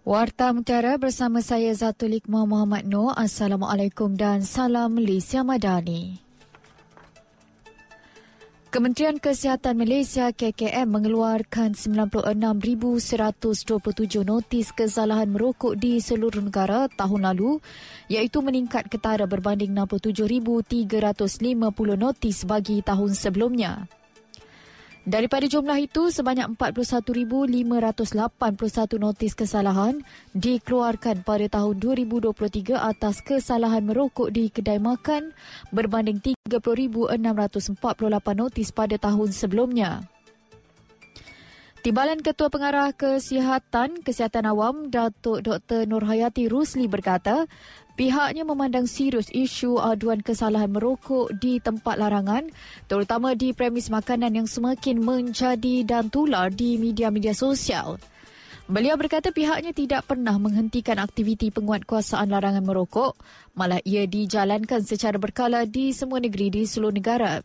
Warta Mutiara bersama saya Zatul Iqmah Muhammad Noor. Assalamualaikum dan salam Malaysia Madani. Kementerian Kesihatan Malaysia KKM mengeluarkan 96,127 notis kesalahan merokok di seluruh negara tahun lalu iaitu meningkat ketara berbanding 67,350 notis bagi tahun sebelumnya. Daripada jumlah itu, sebanyak 41,581 notis kesalahan dikeluarkan pada tahun 2023 atas kesalahan merokok di kedai makan berbanding 30,648 notis pada tahun sebelumnya. Timbalan Ketua Pengarah Kesihatan Kesihatan Awam Datuk Dr. Nurhayati Rusli berkata, Pihaknya memandang serius isu aduan kesalahan merokok di tempat larangan, terutama di premis makanan yang semakin menjadi dan tular di media-media sosial. Beliau berkata pihaknya tidak pernah menghentikan aktiviti penguatkuasaan larangan merokok, malah ia dijalankan secara berkala di semua negeri di seluruh negara.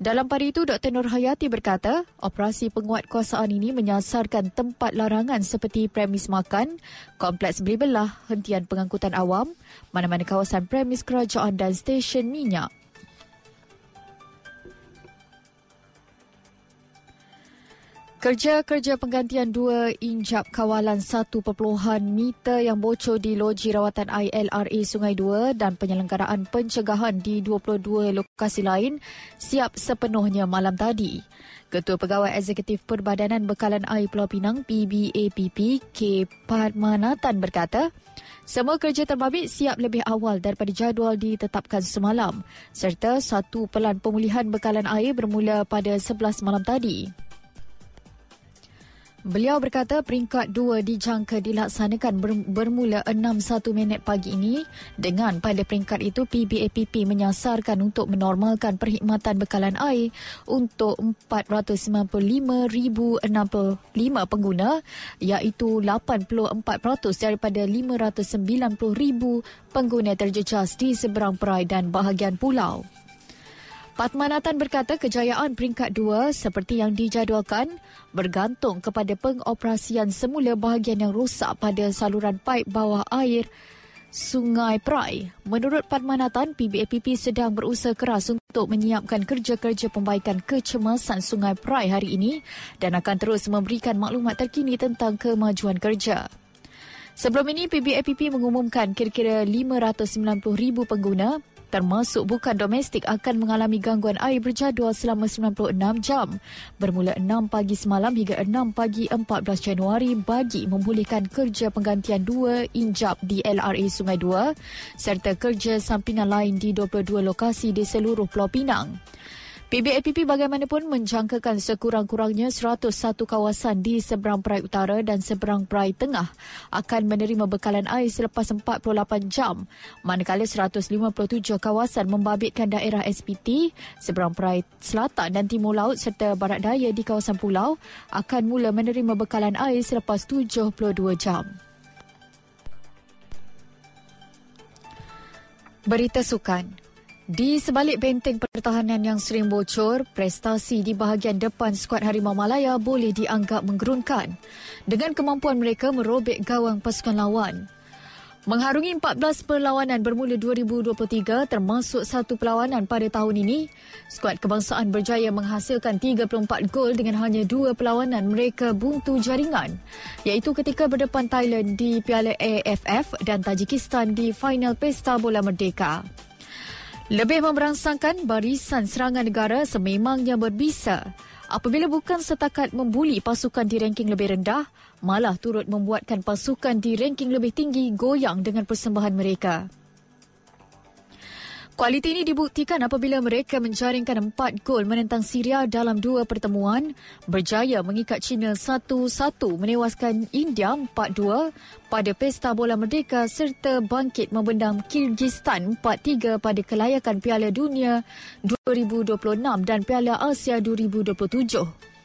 Dalam pada itu, Dr. Nur Hayati berkata, operasi penguatkuasaan ini menyasarkan tempat larangan seperti premis makan, kompleks beli belah, hentian pengangkutan awam, mana-mana kawasan premis kerajaan dan stesen minyak. Kerja-kerja penggantian dua injap kawalan 1.0 meter yang bocor di loji rawatan ILRA Sungai Dua dan penyelenggaraan pencegahan di 22 lokasi lain siap sepenuhnya malam tadi. Ketua Pegawai Eksekutif Perbadanan Bekalan Air Pulau Pinang PBAPP K. Padmanatan berkata, semua kerja terbabit siap lebih awal daripada jadual ditetapkan semalam serta satu pelan pemulihan bekalan air bermula pada 11 malam tadi. Beliau berkata peringkat dua dijangka dilaksanakan bermula 6.1 minit pagi ini dengan pada peringkat itu PBAPP menyasarkan untuk menormalkan perkhidmatan bekalan air untuk 495,065 pengguna iaitu 84% daripada 590,000 pengguna terjejas di seberang perai dan bahagian pulau. Patmanatan berkata kejayaan peringkat dua seperti yang dijadualkan bergantung kepada pengoperasian semula bahagian yang rosak pada saluran paip bawah air Sungai Perai. Menurut Padmanatan, PBAPP sedang berusaha keras untuk menyiapkan kerja-kerja pembaikan kecemasan Sungai Perai hari ini dan akan terus memberikan maklumat terkini tentang kemajuan kerja. Sebelum ini, PBAPP mengumumkan kira-kira 590,000 pengguna termasuk bukan domestik akan mengalami gangguan air berjadual selama 96 jam bermula 6 pagi semalam hingga 6 pagi 14 Januari bagi memulihkan kerja penggantian dua injap di LRA Sungai Dua serta kerja sampingan lain di 22 lokasi di seluruh Pulau Pinang. PBAPP bagaimanapun menjangkakan sekurang-kurangnya 101 kawasan di seberang perai utara dan seberang perai tengah akan menerima bekalan air selepas 48 jam, manakala 157 kawasan membabitkan daerah SPT, seberang perai selatan dan timur laut serta barat daya di kawasan pulau akan mula menerima bekalan air selepas 72 jam. Berita Sukan di sebalik benteng pertahanan yang sering bocor, prestasi di bahagian depan skuad Harimau Malaya boleh dianggap menggerunkan dengan kemampuan mereka merobek gawang pasukan lawan. Mengharungi 14 perlawanan bermula 2023 termasuk satu perlawanan pada tahun ini, skuad kebangsaan berjaya menghasilkan 34 gol dengan hanya dua perlawanan mereka buntu jaringan iaitu ketika berdepan Thailand di Piala AFF dan Tajikistan di final Pesta Bola Merdeka. Lebih memberangsangkan barisan serangan negara sememangnya berbisa apabila bukan setakat membuli pasukan di ranking lebih rendah, malah turut membuatkan pasukan di ranking lebih tinggi goyang dengan persembahan mereka. Kualiti ini dibuktikan apabila mereka menjaringkan empat gol menentang Syria dalam dua pertemuan, berjaya mengikat China 1-1 menewaskan India 4-2 pada Pesta Bola Merdeka serta bangkit membendam Kyrgyzstan 4-3 pada kelayakan Piala Dunia 2026 dan Piala Asia 2027.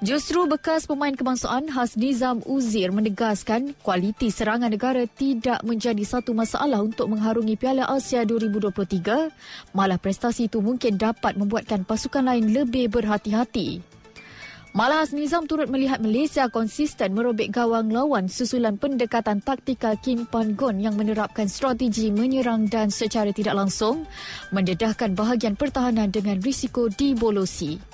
Justru bekas pemain kebangsaan Has Nizam Uzir menegaskan kualiti serangan negara tidak menjadi satu masalah untuk mengharungi Piala Asia 2023, malah prestasi itu mungkin dapat membuatkan pasukan lain lebih berhati-hati. Malah Nizam turut melihat Malaysia konsisten merobek gawang lawan susulan pendekatan taktikal Kim Pan Gon yang menerapkan strategi menyerang dan secara tidak langsung mendedahkan bahagian pertahanan dengan risiko dibolosi.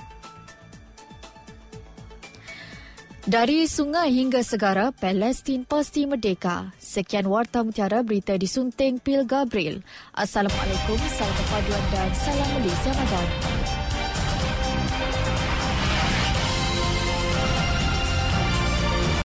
Dari sungai hingga segara, Palestin pasti merdeka. Sekian Warta Mutiara berita disunting Pil Gabriel. Assalamualaikum, salam perpaduan dan salam Malaysia Madani.